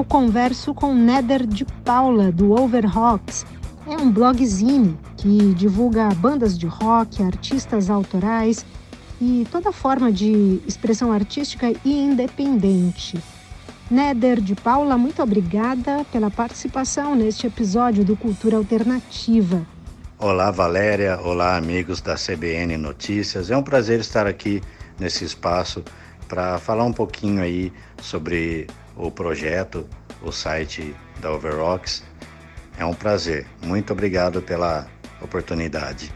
eu converso com Nether de Paula, do Overrocks. É um blogzine que divulga bandas de rock, artistas autorais e toda forma de expressão artística e independente. Néder de Paula, muito obrigada pela participação neste episódio do Cultura Alternativa. Olá, Valéria. Olá, amigos da CBN Notícias. É um prazer estar aqui nesse espaço para falar um pouquinho aí sobre o projeto, o site da Overrocks. É um prazer. Muito obrigado pela oportunidade.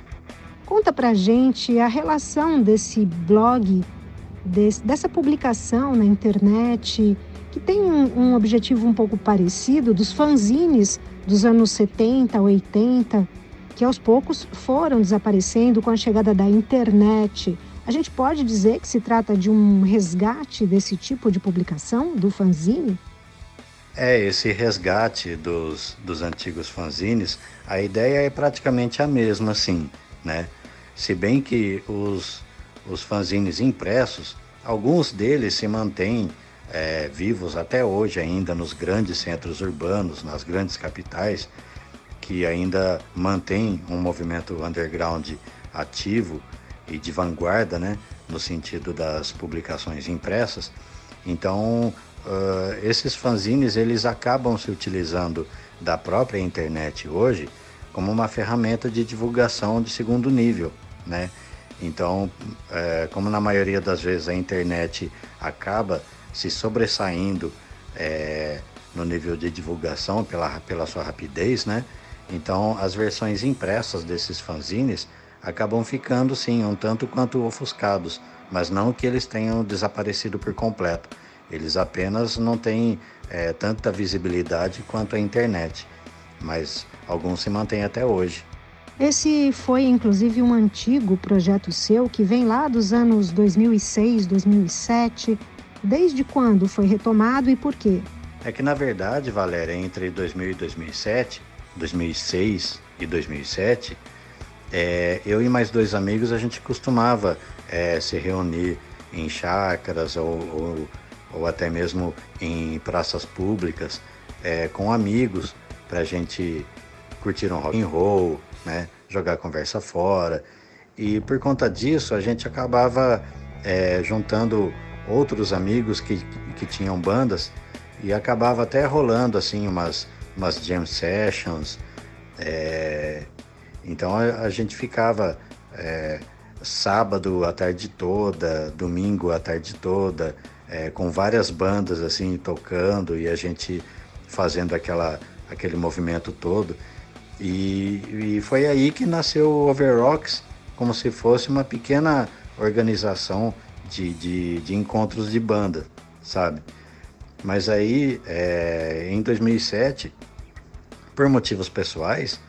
Conta pra gente a relação desse blog, desse, dessa publicação na internet que tem um, um objetivo um pouco parecido dos fanzines dos anos 70, 80, que aos poucos foram desaparecendo com a chegada da internet. A gente pode dizer que se trata de um resgate desse tipo de publicação, do fanzine? É, esse resgate dos, dos antigos fanzines, a ideia é praticamente a mesma, sim, né? Se bem que os, os fanzines impressos, alguns deles se mantêm é, vivos até hoje ainda nos grandes centros urbanos, nas grandes capitais, que ainda mantém um movimento underground ativo e de vanguarda, né, no sentido das publicações impressas. Então, uh, esses fanzines eles acabam se utilizando da própria internet hoje como uma ferramenta de divulgação de segundo nível, né? Então, é, como na maioria das vezes a internet acaba se sobressaindo é, no nível de divulgação pela, pela sua rapidez, né? Então, as versões impressas desses fanzines acabam ficando, sim, um tanto quanto ofuscados, mas não que eles tenham desaparecido por completo. Eles apenas não têm é, tanta visibilidade quanto a internet, mas alguns se mantêm até hoje. Esse foi inclusive um antigo projeto seu que vem lá dos anos 2006, 2007 Desde quando foi retomado e por quê? É que na verdade, Valéria, entre 2000 e 2007, 2006 e 2007, é, eu e mais dois amigos a gente costumava é, se reunir em chácaras ou, ou, ou, até mesmo em praças públicas é, com amigos para a gente curtir um rock and roll, né, jogar conversa fora. E por conta disso a gente acabava é, juntando outros amigos que, que tinham bandas e acabava até rolando assim umas, umas jam sessions. É, então a, a, gente ficava é, sábado a tarde toda, domingo a tarde toda, é, com várias bandas assim tocando e a gente fazendo aquela, aquele movimento todo. E, e foi aí que nasceu o Overrocks, como se fosse uma pequena organização de, de, de encontros de banda, sabe? Mas aí, é, em 2007, por motivos pessoais,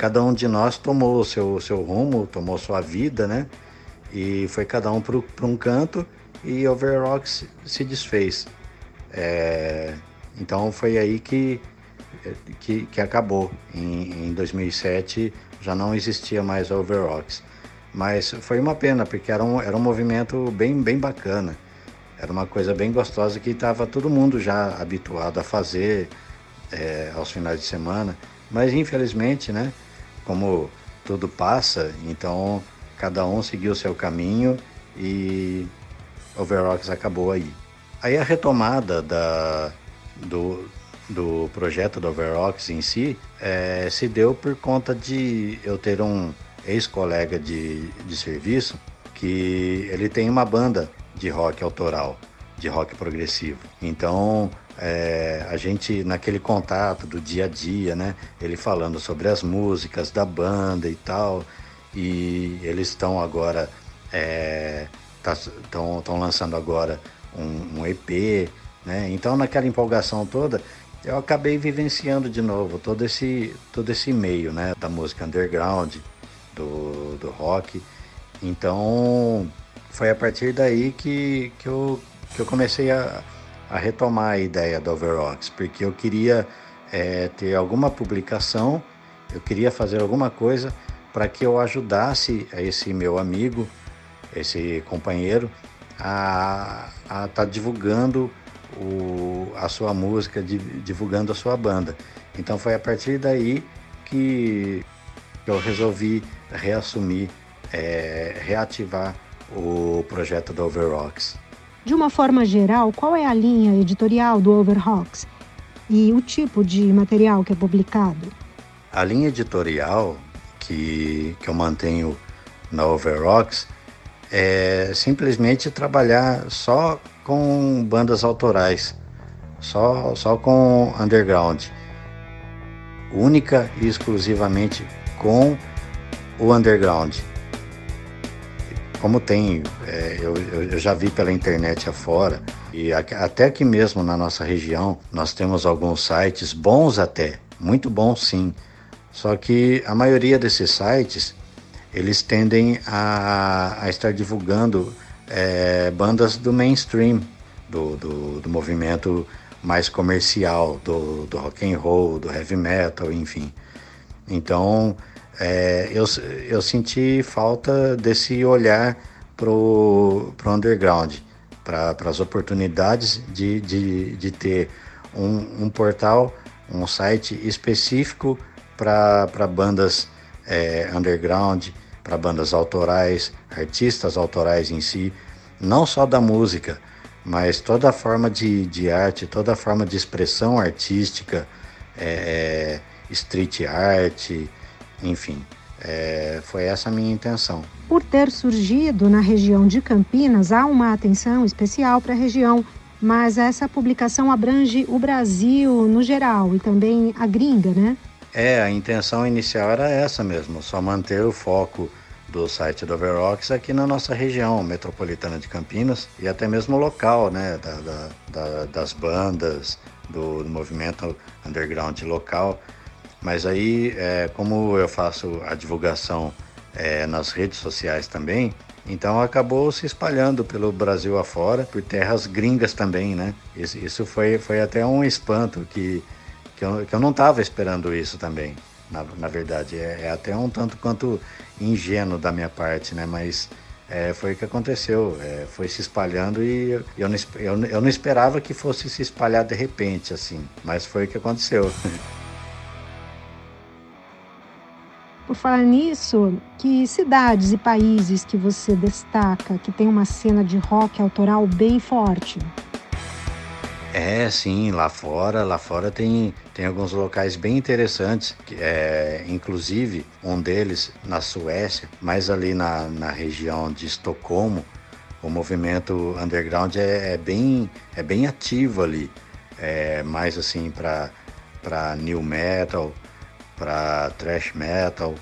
cada um de nós tomou o seu, seu rumo, tomou sua vida, né? E foi cada um para um canto e Overrock se, se desfez. É, então foi aí que, que, que acabou. Em, em 2007 já não existia mais Overrocks. Mas foi uma pena, porque era um, era um movimento bem, bem bacana. Era uma coisa bem gostosa que estava todo mundo já habituado a fazer é, aos finais de semana. Mas infelizmente, né, como tudo passa, então cada um seguiu seu caminho e Overrocks acabou aí. Aí a retomada da, do, do projeto do Overrocks em si é, se deu por conta de eu ter um, ex-colega de, de serviço, que ele tem uma banda de rock autoral, de rock progressivo. Então, é, a gente, naquele contato do dia a dia, né? Ele falando sobre as músicas da banda e tal, e eles estão agora, estão tá, lançando agora um, um EP, né? Então, naquela empolgação toda, eu acabei vivenciando de novo todo esse, todo esse meio, né? Da música underground, do, do rock. Então foi a partir daí que, que, eu, que eu comecei a, a retomar a ideia do Overrocks, porque eu queria é, ter alguma publicação, eu queria fazer alguma coisa para que eu ajudasse esse meu amigo, esse companheiro, a estar tá divulgando o, a sua música, divulgando a sua banda. Então foi a partir daí que eu resolvi reassumir, é, reativar o projeto do Overrocks. De uma forma geral, qual é a linha editorial do Overrocks e o tipo de material que é publicado? A linha editorial que, que eu mantenho na Overrocks é simplesmente trabalhar só com bandas autorais, só, só com underground. Única e exclusivamente com o underground. Como tem, é, eu, eu já vi pela internet afora, e até aqui mesmo na nossa região, nós temos alguns sites bons até, muito bons sim. Só que a maioria desses sites, eles tendem a, a estar divulgando é, bandas do mainstream, do, do, do, movimento mais comercial, do, do rock and roll, do heavy metal, enfim. Então, é, eu, eu senti falta desse olhar pro, pro underground, para as oportunidades de, de, de ter um, um portal, um site específico para bandas é, underground, para bandas autorais, artistas autorais em si, não só da música, mas toda forma de, de arte, toda forma de expressão artística, é, street art, enfim. É, foi essa a minha intenção. Por ter surgido na região de Campinas, há uma atenção especial para a região, mas essa publicação abrange o Brasil no geral e também a gringa, né? É, a intenção inicial era essa mesmo, só manter o foco do site do Overrocks aqui na nossa região metropolitana de Campinas e até mesmo local, né, da, da, da, das bandas, do, do movimento underground local. Mas aí, é, como eu faço a divulgação é, nas redes sociais também, então acabou se espalhando pelo Brasil afora, por terras gringas também, né? Isso, isso foi, foi até um espanto que, que, eu, que eu não estava esperando isso também, na, na verdade. É, é, até um tanto quanto ingênuo da minha parte, né? Mas é, foi o que aconteceu, é, foi se espalhando e eu, eu, não, eu, eu não esperava que fosse se espalhar de repente, assim, mas foi o que aconteceu. Por falar nisso, que cidades e países que você destaca que tem uma cena de rock autoral bem forte? É, sim, lá fora, lá fora tem, tem alguns locais bem interessantes, é, inclusive um deles na Suécia, mais ali na, na região de Estocolmo, o movimento underground é, é bem, é bem ativo ali, é mais assim para new metal, para thrash metal.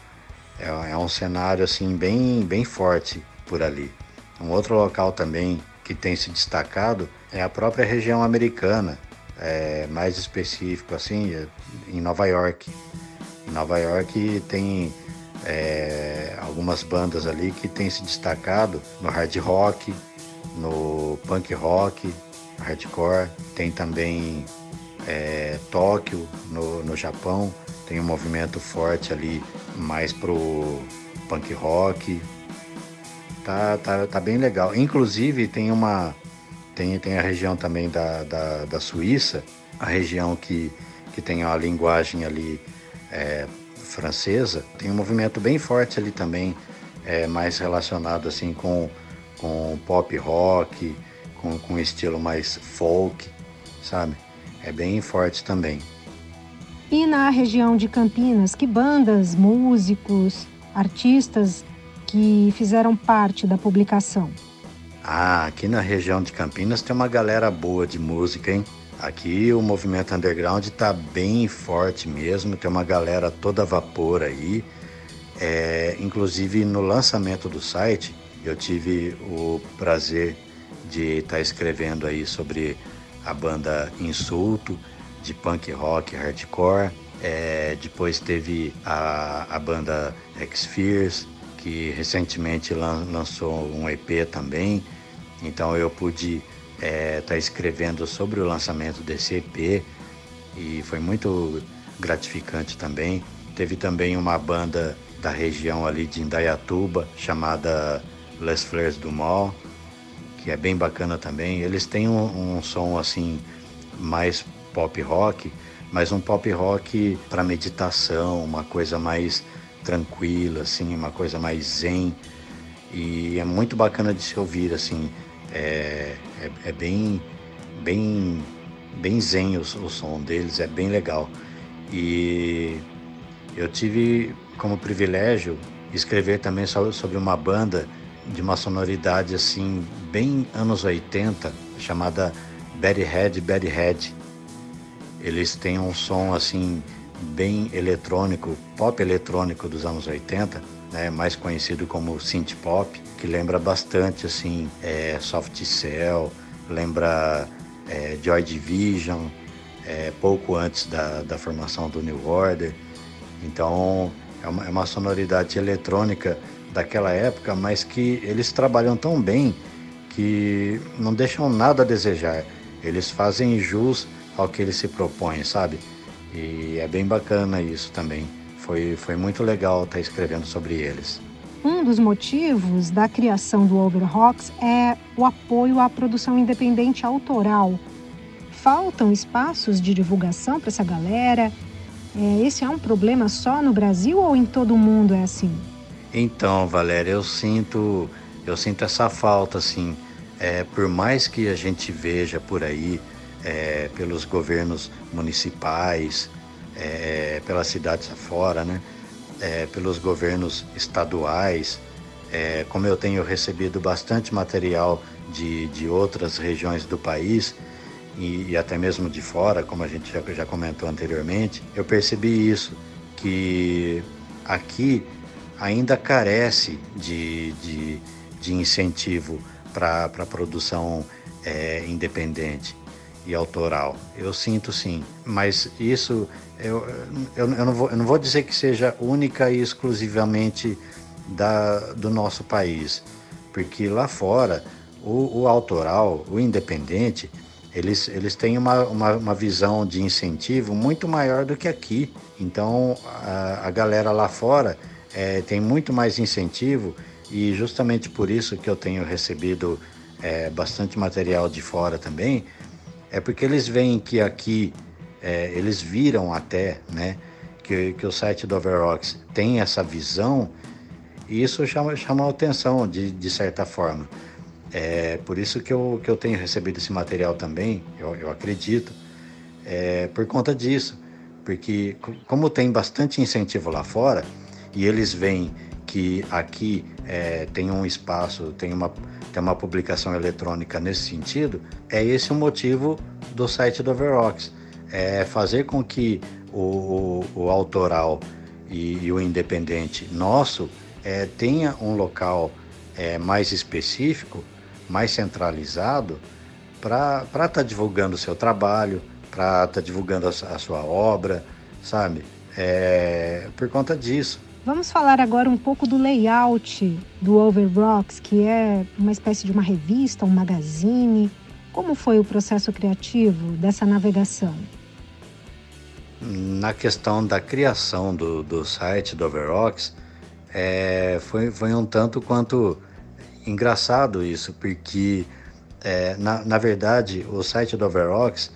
É, é, um cenário assim bem, bem forte por ali. Um outro local também que tem se destacado é a própria região americana, é, mais específico assim, é, em Nova York. Em Nova York tem é, algumas bandas ali que têm se destacado no hard rock, no punk rock, hardcore. Tem também é, Tóquio, no, no Japão, tem um movimento forte ali mais pro punk rock. Tá, tá, tá bem legal. Inclusive tem uma. Tem, tem a região também da, da, da Suíça, a região que, que tem a linguagem ali é, francesa, tem um movimento bem forte ali também, é, mais relacionado assim com, com pop rock, com, com estilo mais folk, sabe? É bem forte também. E na região de Campinas, que bandas, músicos, artistas que fizeram parte da publicação? Ah, aqui na região de Campinas tem uma galera boa de música, hein? Aqui o movimento underground está bem forte mesmo, tem uma galera toda vapor aí. É, inclusive no lançamento do site, eu tive o prazer de estar tá escrevendo aí sobre a banda Insulto, de punk rock hardcore. É, depois teve a, a banda X-Fears, que recentemente lan, lançou um EP também. Então eu pude estar é, tá escrevendo sobre o lançamento desse EP e foi muito gratificante também. Teve também uma banda da região ali de Indaiatuba chamada Les Fleurs du Mal, que é bem bacana também. Eles têm um, um som assim mais pop rock, mas um pop rock para meditação, uma coisa mais tranquila, assim, uma coisa mais zen. E é muito bacana de se ouvir, assim, é, é, é bem, bem, bem zen o, o som deles, é bem legal. E eu tive como privilégio escrever também sobre uma banda de uma sonoridade assim bem anos 80 chamada Betty Head Betty Head eles têm um som assim bem eletrônico, pop eletrônico dos anos 80, né, mais conhecido como synth pop, que lembra bastante assim é, Soft Cell, lembra é, Joy Division, é, pouco antes da, da formação do New Order. Então é uma, é uma sonoridade eletrônica daquela época, mas que eles trabalham tão bem que não deixam nada a desejar. Eles fazem jus ao que ele se propõe, sabe? E é bem bacana isso também. Foi, foi muito legal estar escrevendo sobre eles. Um dos motivos da criação do Overrocks é o apoio à produção independente autoral. Faltam espaços de divulgação para essa galera? É, esse é um problema só no Brasil ou em todo o mundo é assim? Então, Valéria, eu sinto, eu sinto essa falta, assim. É, por mais que a gente veja por aí é, pelos governos municipais, é, pelas cidades afora, né? É, pelos governos estaduais. É, como eu tenho recebido bastante material de, de outras regiões do país e, e até mesmo de fora, como a gente já, já comentou anteriormente, eu percebi isso, que aqui ainda carece de, de, de incentivo para a produção é, independente e autoral. Eu sinto sim, mas isso eu, eu, eu, não, vou, eu não vou dizer que seja única e exclusivamente da, do nosso país, porque lá fora o, o autoral, o independente, eles, eles têm uma, uma, uma, visão de incentivo muito maior do que aqui. Então a, a galera lá fora é, tem muito mais incentivo e justamente por isso que eu tenho recebido é, bastante material de fora também, é porque eles veem que aqui, é, eles viram até, né, que, que o site do Overrocks tem essa visão e isso chama, chama a atenção de, de certa forma. É por isso que eu, que eu tenho recebido esse material também, eu, eu acredito, é, por conta disso. Porque como tem bastante incentivo lá fora, e eles veem que aqui é, tem um espaço, tem uma, tem uma publicação eletrônica nesse sentido, é esse o motivo do site do Overrocks. É fazer com que o, o, o autoral e, e, o independente nosso é, tenha um local é, mais específico, mais centralizado, para estar tá divulgando o seu trabalho, para estar tá divulgando a, a, sua obra, sabe? É, por conta disso. Vamos falar agora um pouco do layout do Overrocks, que é uma espécie de uma revista, um magazine. Como foi o processo criativo dessa navegação? Na questão da criação do, do site do Overrocks, é, foi, foi um tanto quanto engraçado isso, porque é, na, na verdade o site do Overrocks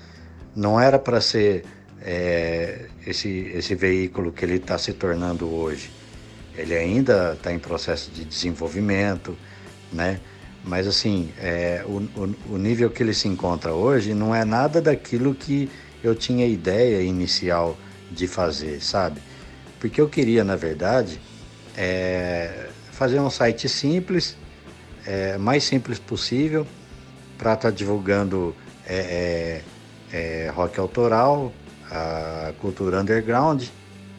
não era para ser é, esse, esse veículo que ele está se tornando hoje. Ele ainda está em processo de desenvolvimento, né? Mas assim, é, o, o, o, nível que ele se encontra hoje não é nada daquilo que eu tinha ideia inicial de fazer, sabe? Porque eu queria, na verdade, é, fazer um site simples, é, mais simples possível, para estar tá divulgando é, é, é, rock autoral, a cultura underground,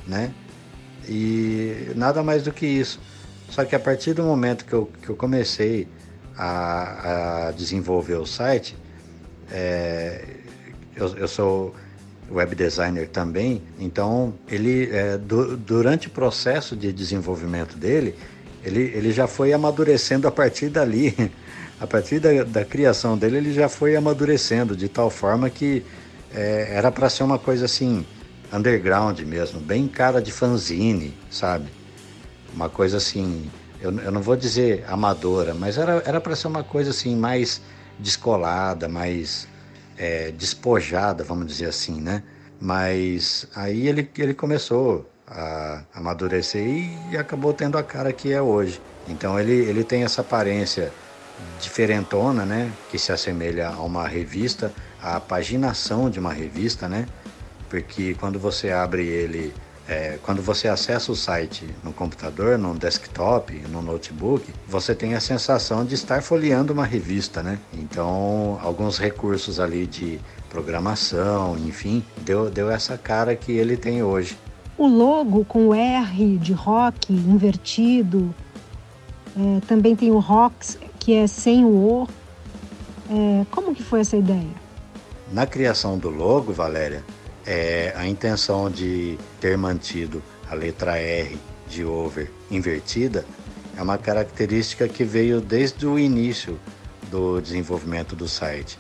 né? E nada mais do que isso. Só que a partir do momento que eu, que eu comecei a, a desenvolver o site, é, eu, eu, sou web designer também, então ele é, du, durante o processo de desenvolvimento dele, ele, ele já foi amadurecendo a partir dali, a partir da, da criação dele, ele já foi amadurecendo de tal forma que é, era para ser uma coisa assim underground mesmo, bem cara de fanzine, sabe? Uma coisa assim, eu, eu não vou dizer amadora, mas era para ser uma coisa assim mais descolada, mais é, despojada, vamos dizer assim, né? Mas aí ele, ele começou a amadurecer e acabou tendo a cara que é hoje. Então ele, ele tem essa aparência diferentona, né? Que se assemelha a uma revista, a paginação de uma revista, né? Porque quando você abre ele é, quando você acessa o site no computador, no desktop, no notebook, você tem a sensação de estar folheando uma revista, né? Então, alguns recursos ali de programação, enfim, deu, deu essa cara que ele tem hoje. O logo com o R de rock invertido, é, também tem o ROX, que é sem o O. É, como que foi essa ideia? Na criação do logo, Valéria, é, a intenção de ter mantido a letra R de over invertida é uma característica que veio desde o início do desenvolvimento do site,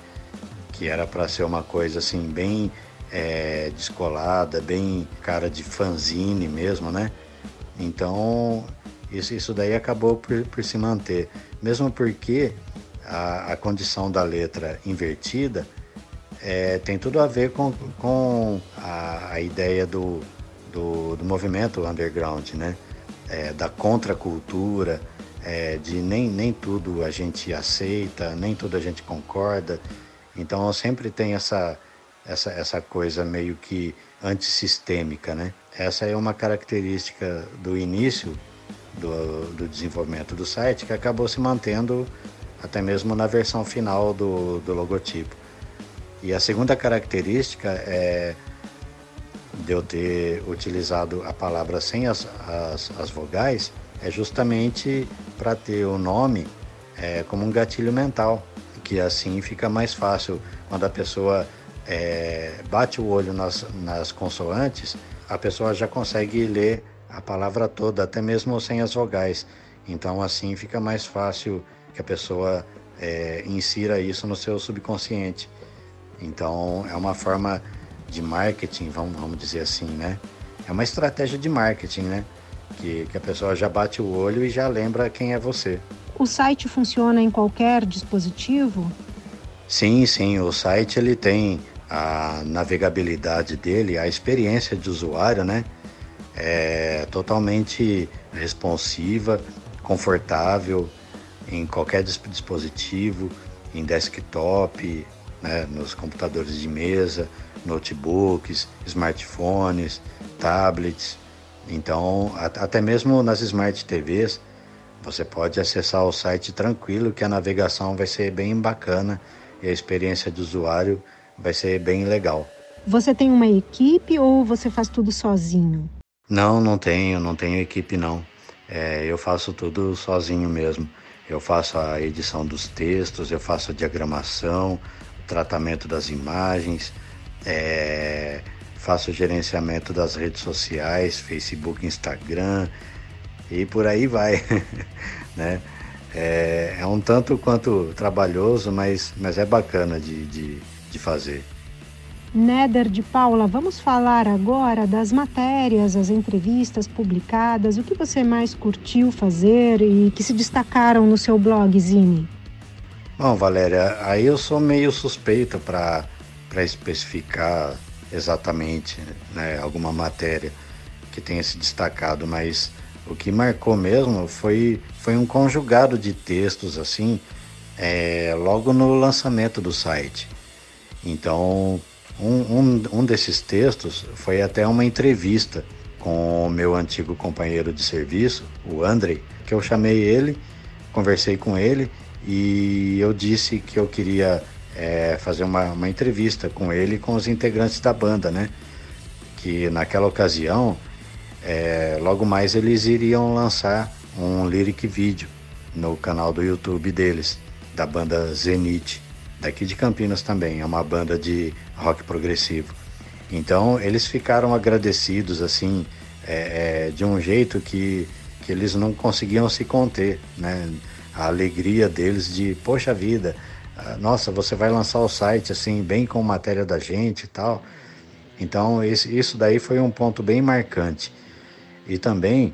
que era para ser uma coisa assim bem é, descolada, bem cara de fanzine mesmo, né? Então isso, isso daí acabou por, por se manter, mesmo porque a, a condição da letra invertida é, tem tudo a ver com, com a, a ideia do, do, do, movimento underground, né? É, da contracultura, é, de nem, nem tudo a gente aceita, nem tudo a gente concorda. Então sempre tem essa, essa, essa coisa meio que antissistêmica, né? Essa é uma característica do início do, do desenvolvimento do site que acabou se mantendo até mesmo na versão final do, do logotipo. E a segunda característica é de eu ter utilizado a palavra sem as, as, as vogais é justamente para ter o nome é, como um gatilho mental, que assim fica mais fácil quando a pessoa é, bate o olho nas, nas consoantes, a pessoa já consegue ler a palavra toda, até mesmo sem as vogais. Então assim fica mais fácil que a pessoa é, insira isso no seu subconsciente. Então é uma forma de marketing, vamos, vamos dizer assim, né? É uma estratégia de marketing, né? Que, que a pessoa já bate o olho e já lembra quem é você. O site funciona em qualquer dispositivo? Sim, sim. O site ele tem a navegabilidade dele, a experiência de usuário, né? É totalmente responsiva, confortável em qualquer dispositivo, em desktop, né, nos computadores de mesa, notebooks, smartphones, tablets. Então, até mesmo nas Smart TVs, você pode acessar o site tranquilo, que a navegação vai ser bem bacana e a experiência de usuário vai ser bem legal. Você tem uma equipe ou você faz tudo sozinho? Não, não tenho, não tenho equipe não. É, eu faço tudo sozinho mesmo. Eu faço a edição dos textos, eu faço a diagramação, tratamento das imagens, é, faço gerenciamento das redes sociais, Facebook, Instagram e por aí vai, né? É, é, um tanto quanto trabalhoso, mas, mas é bacana de, de, de fazer. Néder de Paula, vamos falar agora das matérias, as entrevistas publicadas, o que você mais curtiu fazer e que se destacaram no seu blog, Zine? Bom, Valéria, aí eu sou meio suspeita para especificar exatamente né, alguma matéria que tenha se destacado, mas o que marcou mesmo foi, foi um conjugado de textos assim, é, logo no lançamento do site. Então, um, um, um desses textos foi até uma entrevista com o meu antigo companheiro de serviço, o Andrei, que eu chamei ele, conversei com ele e eu disse que eu queria é, fazer uma, uma entrevista com ele e com os integrantes da banda, né? Que naquela ocasião, é, logo mais eles iriam lançar um lyric vídeo no canal do YouTube deles, da banda Zenith, daqui de Campinas também, é uma banda de rock progressivo. Então eles ficaram agradecidos assim, é, é de um jeito que, que eles não conseguiam se conter, né? A alegria deles de, poxa vida, ah, nossa, você vai lançar o site assim, bem com matéria da gente e tal. Então, esse, isso daí foi um ponto bem marcante. E também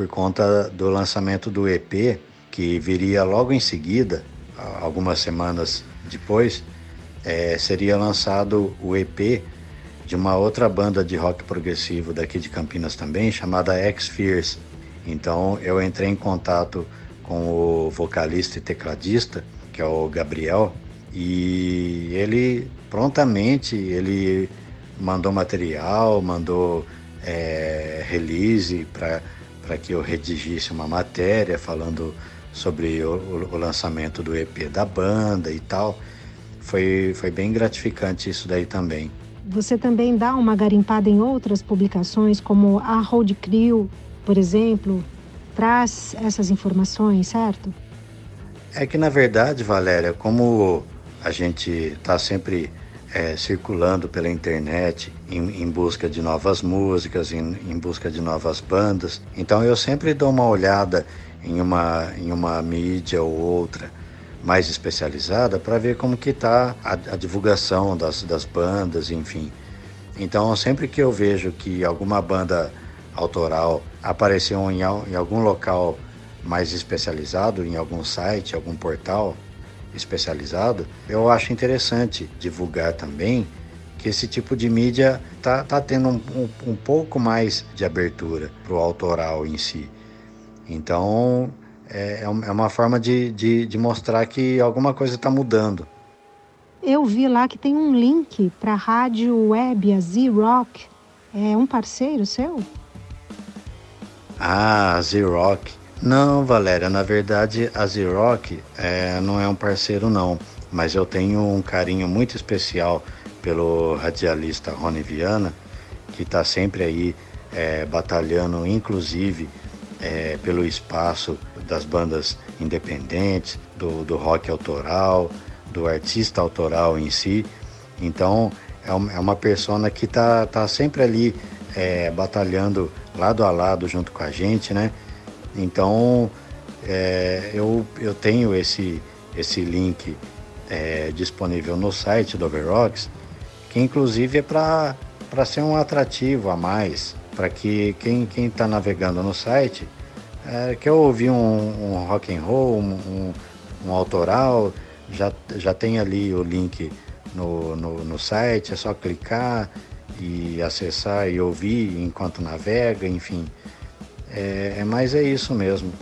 por conta do lançamento do EP, que viria logo em seguida, algumas semanas depois, é, seria lançado o EP de uma outra banda de rock progressivo daqui de Campinas também, chamada X-Fears. Então eu entrei em contato com o vocalista e tecladista, que é o Gabriel, e ele prontamente ele mandou material, mandou é, release para que eu redigisse uma matéria falando sobre o, o, lançamento do EP da banda e tal. Foi, foi bem gratificante isso daí também. Você também dá uma garimpada em outras publicações, como a Road Crew, por exemplo, traz essas informações, certo? É que na verdade, Valéria, como a gente está sempre é, circulando pela internet em, em, busca de novas músicas, em, em, busca de novas bandas, então eu sempre dou uma olhada em uma, em uma mídia ou outra mais especializada para ver como que está a, a, divulgação das, das bandas, enfim. Então sempre que eu vejo que alguma banda autoral apareceu em, em algum local mais especializado, em algum site, algum portal especializado, eu acho interessante divulgar também que esse tipo de mídia tá, tá tendo um, um, um pouco mais de abertura para o autoral em si. Então é, é, é uma forma de, de, de mostrar que alguma coisa está mudando. Eu vi lá que tem um link para a rádio web, a Z-Rock. É um parceiro seu? Ah, a Z-Rock. Não, Valéria, na verdade a Z-Rock é, não é um parceiro não, mas eu tenho um carinho muito especial pelo radialista Rony Viana, que está sempre aí é, batalhando, inclusive é, pelo espaço das bandas independentes, do, do rock autoral, do artista autoral em si. Então é, é uma persona que está tá sempre ali é, batalhando lado a lado junto com a gente, né? Então é, eu, eu tenho esse, esse link é, disponível no site do Overrocks, que inclusive é para ser um atrativo a mais, para que quem está navegando no site é, quer ouvir um, um rock and roll, um, um, autoral, já, já tem ali o link no, no, no site, é só clicar e acessar e ouvir enquanto navega, enfim. É, é mais é isso mesmo.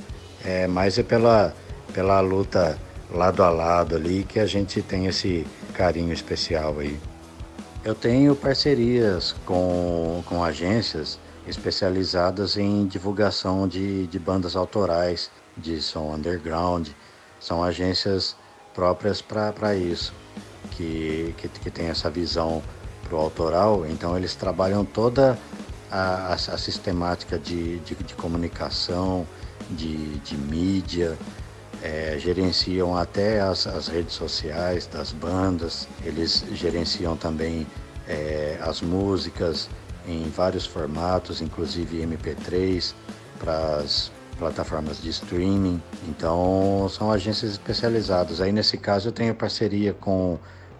É mais é pela, pela luta lado a lado ali que a gente tem esse carinho especial aí. Eu tenho parcerias com, com agências especializadas em divulgação de, de bandas autorais, de som underground. São agências próprias para isso, que, que, que tem essa visão para o autoral. Então eles trabalham toda a, a, a sistemática de, de, de, comunicação, de, de mídia, é, gerenciam até as, as, redes sociais das bandas, eles gerenciam também é, as músicas em vários formatos, inclusive MP3, para as plataformas de streaming. Então, são agências especializadas. Aí, nesse caso, eu tenho parceria com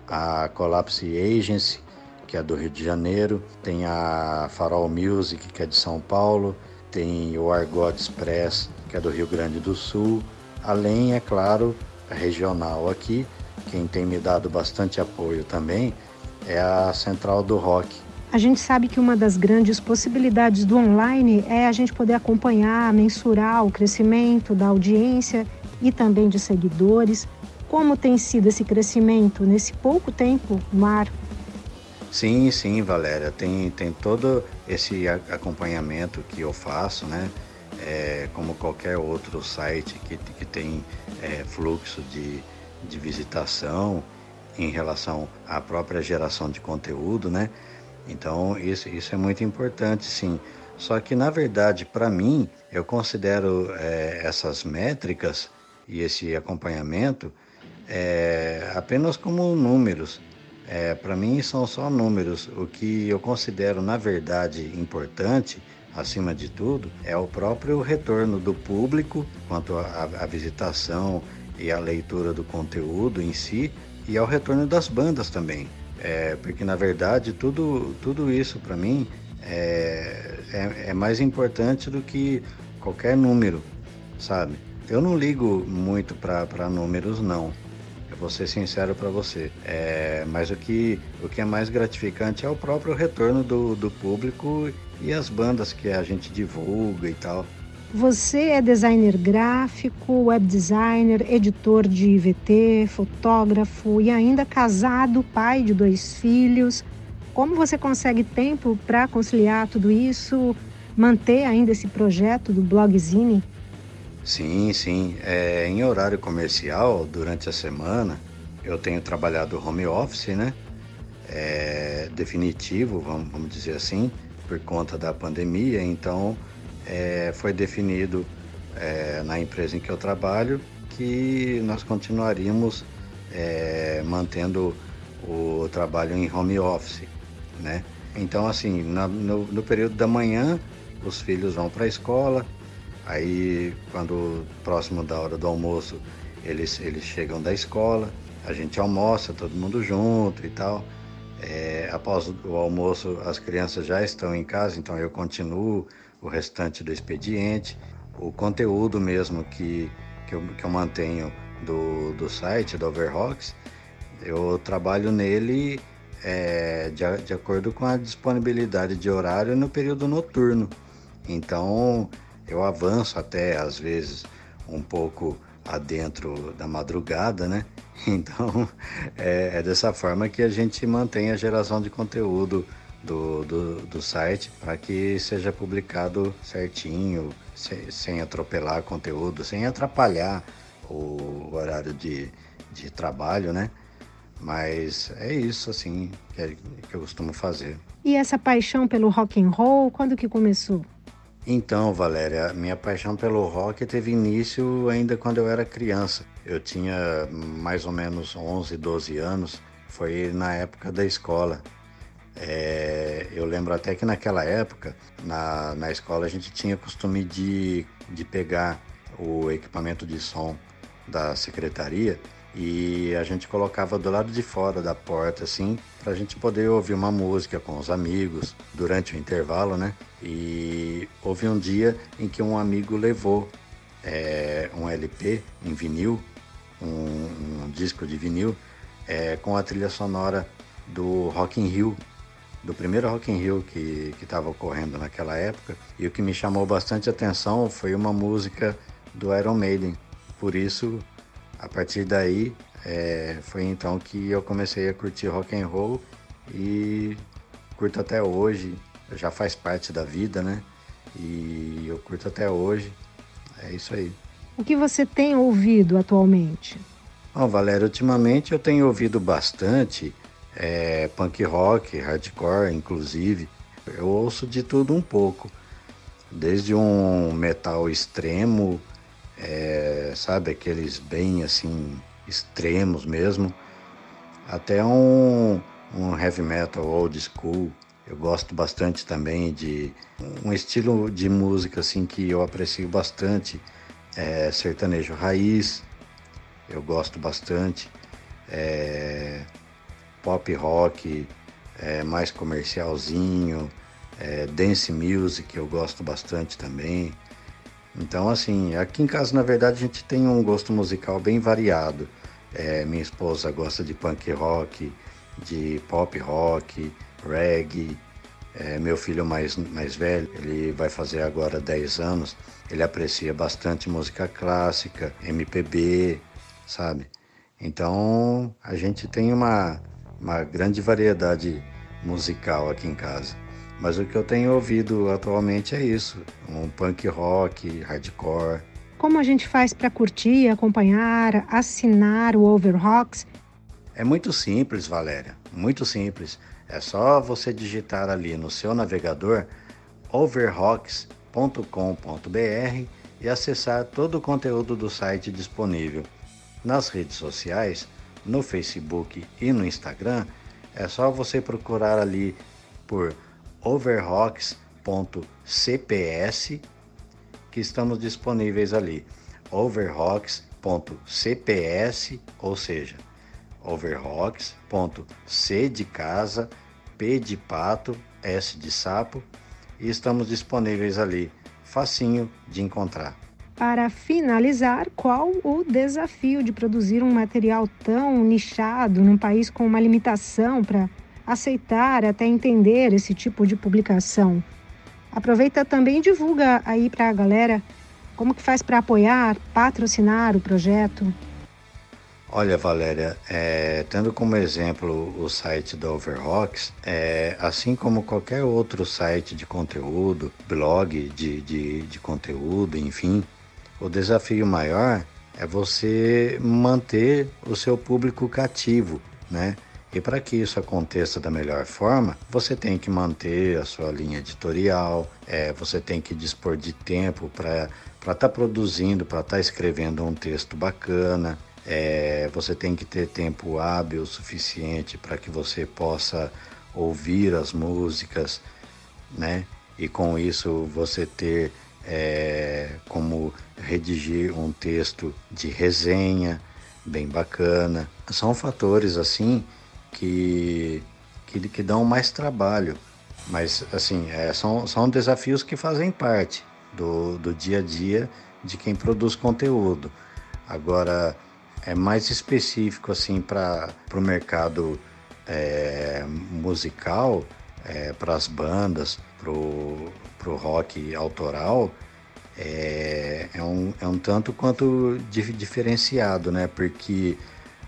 a Collapse Agency, que é do Rio de Janeiro, tem a Farol Music, que é de São Paulo, tem o Argot Express, que é do Rio Grande do Sul, além, é claro, regional aqui, quem tem me dado bastante apoio também é a Central do Rock. A gente sabe que uma das grandes possibilidades do online é a gente poder acompanhar, mensurar o crescimento da audiência e também de seguidores. Como tem sido esse crescimento nesse pouco tempo ar? Sim, sim, Valéria. Tem, tem todo esse acompanhamento que eu faço, né? É, como qualquer outro site que, que tem é, fluxo de, de visitação em relação à própria geração de conteúdo, né? Então isso, isso é muito importante, sim. Só que na verdade, para mim, eu considero é, essas métricas e esse acompanhamento é, apenas como números. É, Para mim são só números. O que eu considero, na verdade, importante, acima de tudo, é o próprio retorno do público quanto à visitação e à leitura do conteúdo em si, e ao retorno das bandas também. É, porque, na verdade, tudo, tudo isso para mim é, é, é mais importante do que qualquer número, sabe? Eu não ligo muito para números, não. Vou ser sincero para você. É, mas o que, o que é mais gratificante é o próprio retorno do, do público e as bandas que a gente divulga e tal. Você é designer gráfico, web designer, editor de IVT, fotógrafo e ainda casado, pai de dois filhos. Como você consegue tempo para conciliar tudo isso, manter ainda esse projeto do blogzine? Sim, sim. É, em horário comercial, durante a semana, eu tenho trabalhado home office, né? É, definitivo, vamos, vamos dizer assim, por conta da pandemia. Então, é, foi definido é, na empresa em que eu trabalho que nós continuaríamos é, mantendo o trabalho em home office, né? Então, assim, na, no, no, período da manhã, os filhos vão para a escola, aí, quando próximo da hora do almoço, eles, eles chegam da escola, a gente almoça, todo mundo junto e tal. É, após o almoço, as crianças já estão em casa, então eu continuo o restante do expediente, o conteúdo mesmo que, que, eu, que eu mantenho do, do site, do Overrocks, eu trabalho nele é, de, de acordo com a disponibilidade de horário no período noturno. Então eu avanço até às vezes um pouco adentro da madrugada, né? Então é, é dessa forma que a gente mantém a geração de conteúdo do, do, do site para que seja publicado certinho, sem, sem atropelar conteúdo, sem atrapalhar o horário de, de trabalho, né? Mas é isso, assim, que, é, que eu costumo fazer. E essa paixão pelo rock and roll, quando que começou? Então, Valéria, minha paixão pelo rock teve início ainda quando eu era criança. Eu tinha mais ou menos 11, 12 anos. Foi na época da escola. É, eu lembro até que naquela época, na, na escola, a gente tinha costume de, de pegar o equipamento de som da secretaria e a gente colocava do lado de fora da porta, assim, para a gente poder ouvir uma música com os amigos durante o intervalo, né? E houve um dia em que um amigo levou é, um LP em vinil, um, um disco de vinil, é, com a trilha sonora do Rock in Rio, do primeiro Rock in Rio que estava ocorrendo naquela época. E o que me chamou bastante atenção foi uma música do Iron Maiden. Por isso, a partir daí, é, foi então que eu comecei a curtir rock and roll e curto até hoje. Já faz parte da vida, né? E eu curto até hoje. É isso aí. O que você tem ouvido atualmente? Bom, Valério, ultimamente eu tenho ouvido bastante é, punk rock, hardcore, inclusive. Eu ouço de tudo um pouco, desde um metal extremo, é, sabe, aqueles bem assim extremos mesmo, até um, um heavy metal old school. Eu gosto bastante também de um estilo de música assim que eu aprecio bastante, é, sertanejo raiz. Eu gosto bastante. É, pop rock é, mais comercialzinho, é, dance music eu gosto bastante também. Então, assim, aqui em casa, na verdade, a gente tem um gosto musical bem variado. É, minha esposa gosta de punk rock, de pop rock, reggae. É, meu filho mais, mais velho, ele vai fazer agora 10 anos, ele aprecia bastante música clássica, MPB, sabe? Então, a gente tem uma, uma grande variedade musical aqui em casa. Mas o que eu tenho ouvido atualmente é isso: um punk rock, hardcore. Como a gente faz para curtir, acompanhar, assinar o Overrocks? É muito simples, Valéria, muito simples. É só você digitar ali no seu navegador overrocks.com.br e acessar todo o conteúdo do site disponível. Nas redes sociais, no Facebook e no Instagram, é só você procurar ali por overrocks.cps que estamos disponíveis ali. overrocks.cps, ou seja, overrocks.c de casa, P de pato, S de sapo, e estamos disponíveis ali facinho de encontrar. Para finalizar, qual o desafio de produzir um material tão nichado num país com uma limitação para aceitar, até entender esse tipo de publicação? Aproveita também e divulga aí para a galera como que faz para apoiar, patrocinar o projeto. Olha, Valéria, é, tendo como exemplo o site da Overrocks, é, assim como qualquer outro site de conteúdo, blog de, de, de conteúdo, enfim, o desafio maior é você manter o seu público cativo, né? E para que isso aconteça da melhor forma, você tem que manter a sua linha editorial, é, você tem que dispor de tempo para estar tá produzindo, para estar tá escrevendo um texto bacana, é, você tem que ter tempo hábil suficiente para que você possa ouvir as músicas, né? E com isso você ter é, como redigir um texto de resenha bem bacana. São fatores assim que, que, que dão mais trabalho, mas assim é, são, são desafios que fazem parte do, do dia a dia de quem produz conteúdo. Agora é mais específico assim para o mercado é, musical, é, para as bandas, para o rock autoral, é, é, um, é um tanto quanto diferenciado, né? Porque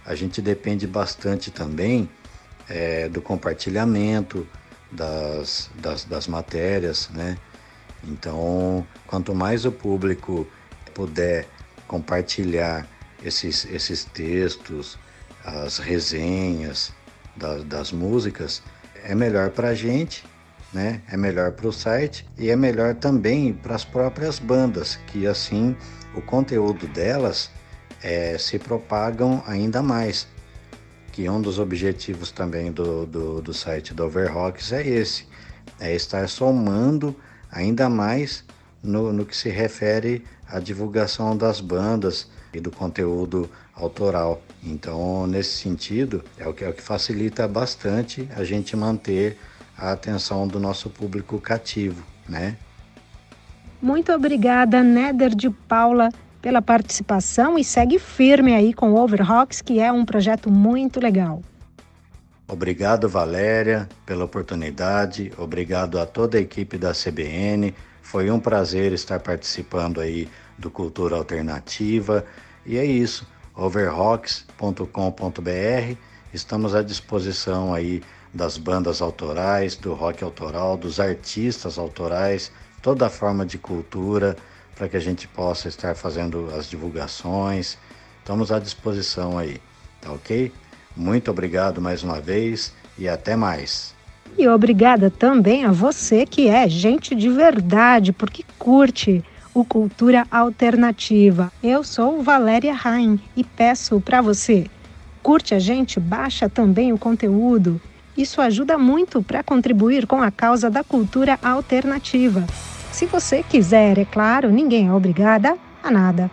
a gente depende bastante também é, do compartilhamento das, das, das matérias, né? Então, quanto mais o público puder compartilhar esses, esses textos, as resenhas das, das músicas, é melhor para a gente, né? é melhor para o site e é melhor também para as próprias bandas, que assim o conteúdo delas é, se propagam ainda mais. Que um dos objetivos também do, do, do site do Overrocks é esse, é estar somando ainda mais no, no que se refere à divulgação das bandas, e do conteúdo autoral. Então, nesse sentido, é o que, é o que facilita bastante a gente manter a atenção do nosso público cativo, né? Muito obrigada, Néder de Paula, pela participação e segue firme aí com o Overrocks, que é um projeto muito legal. Obrigado, Valéria, pela oportunidade. Obrigado a toda a equipe da CBN. Foi um prazer estar participando aí do Cultura Alternativa. E é isso, overrocks.com.br. Estamos à disposição aí das bandas autorais, do rock autoral, dos artistas autorais, toda forma de cultura para que a gente possa estar fazendo as divulgações. Estamos à disposição aí, tá ok? Muito obrigado mais uma vez e até mais. E obrigada também a você que é gente de verdade, porque curte o Cultura Alternativa. Eu sou Valéria Rain e peço para você, curte a gente, baixa também o conteúdo. Isso ajuda muito para contribuir com a causa da cultura alternativa. Se você quiser, é claro, ninguém é obrigada a nada.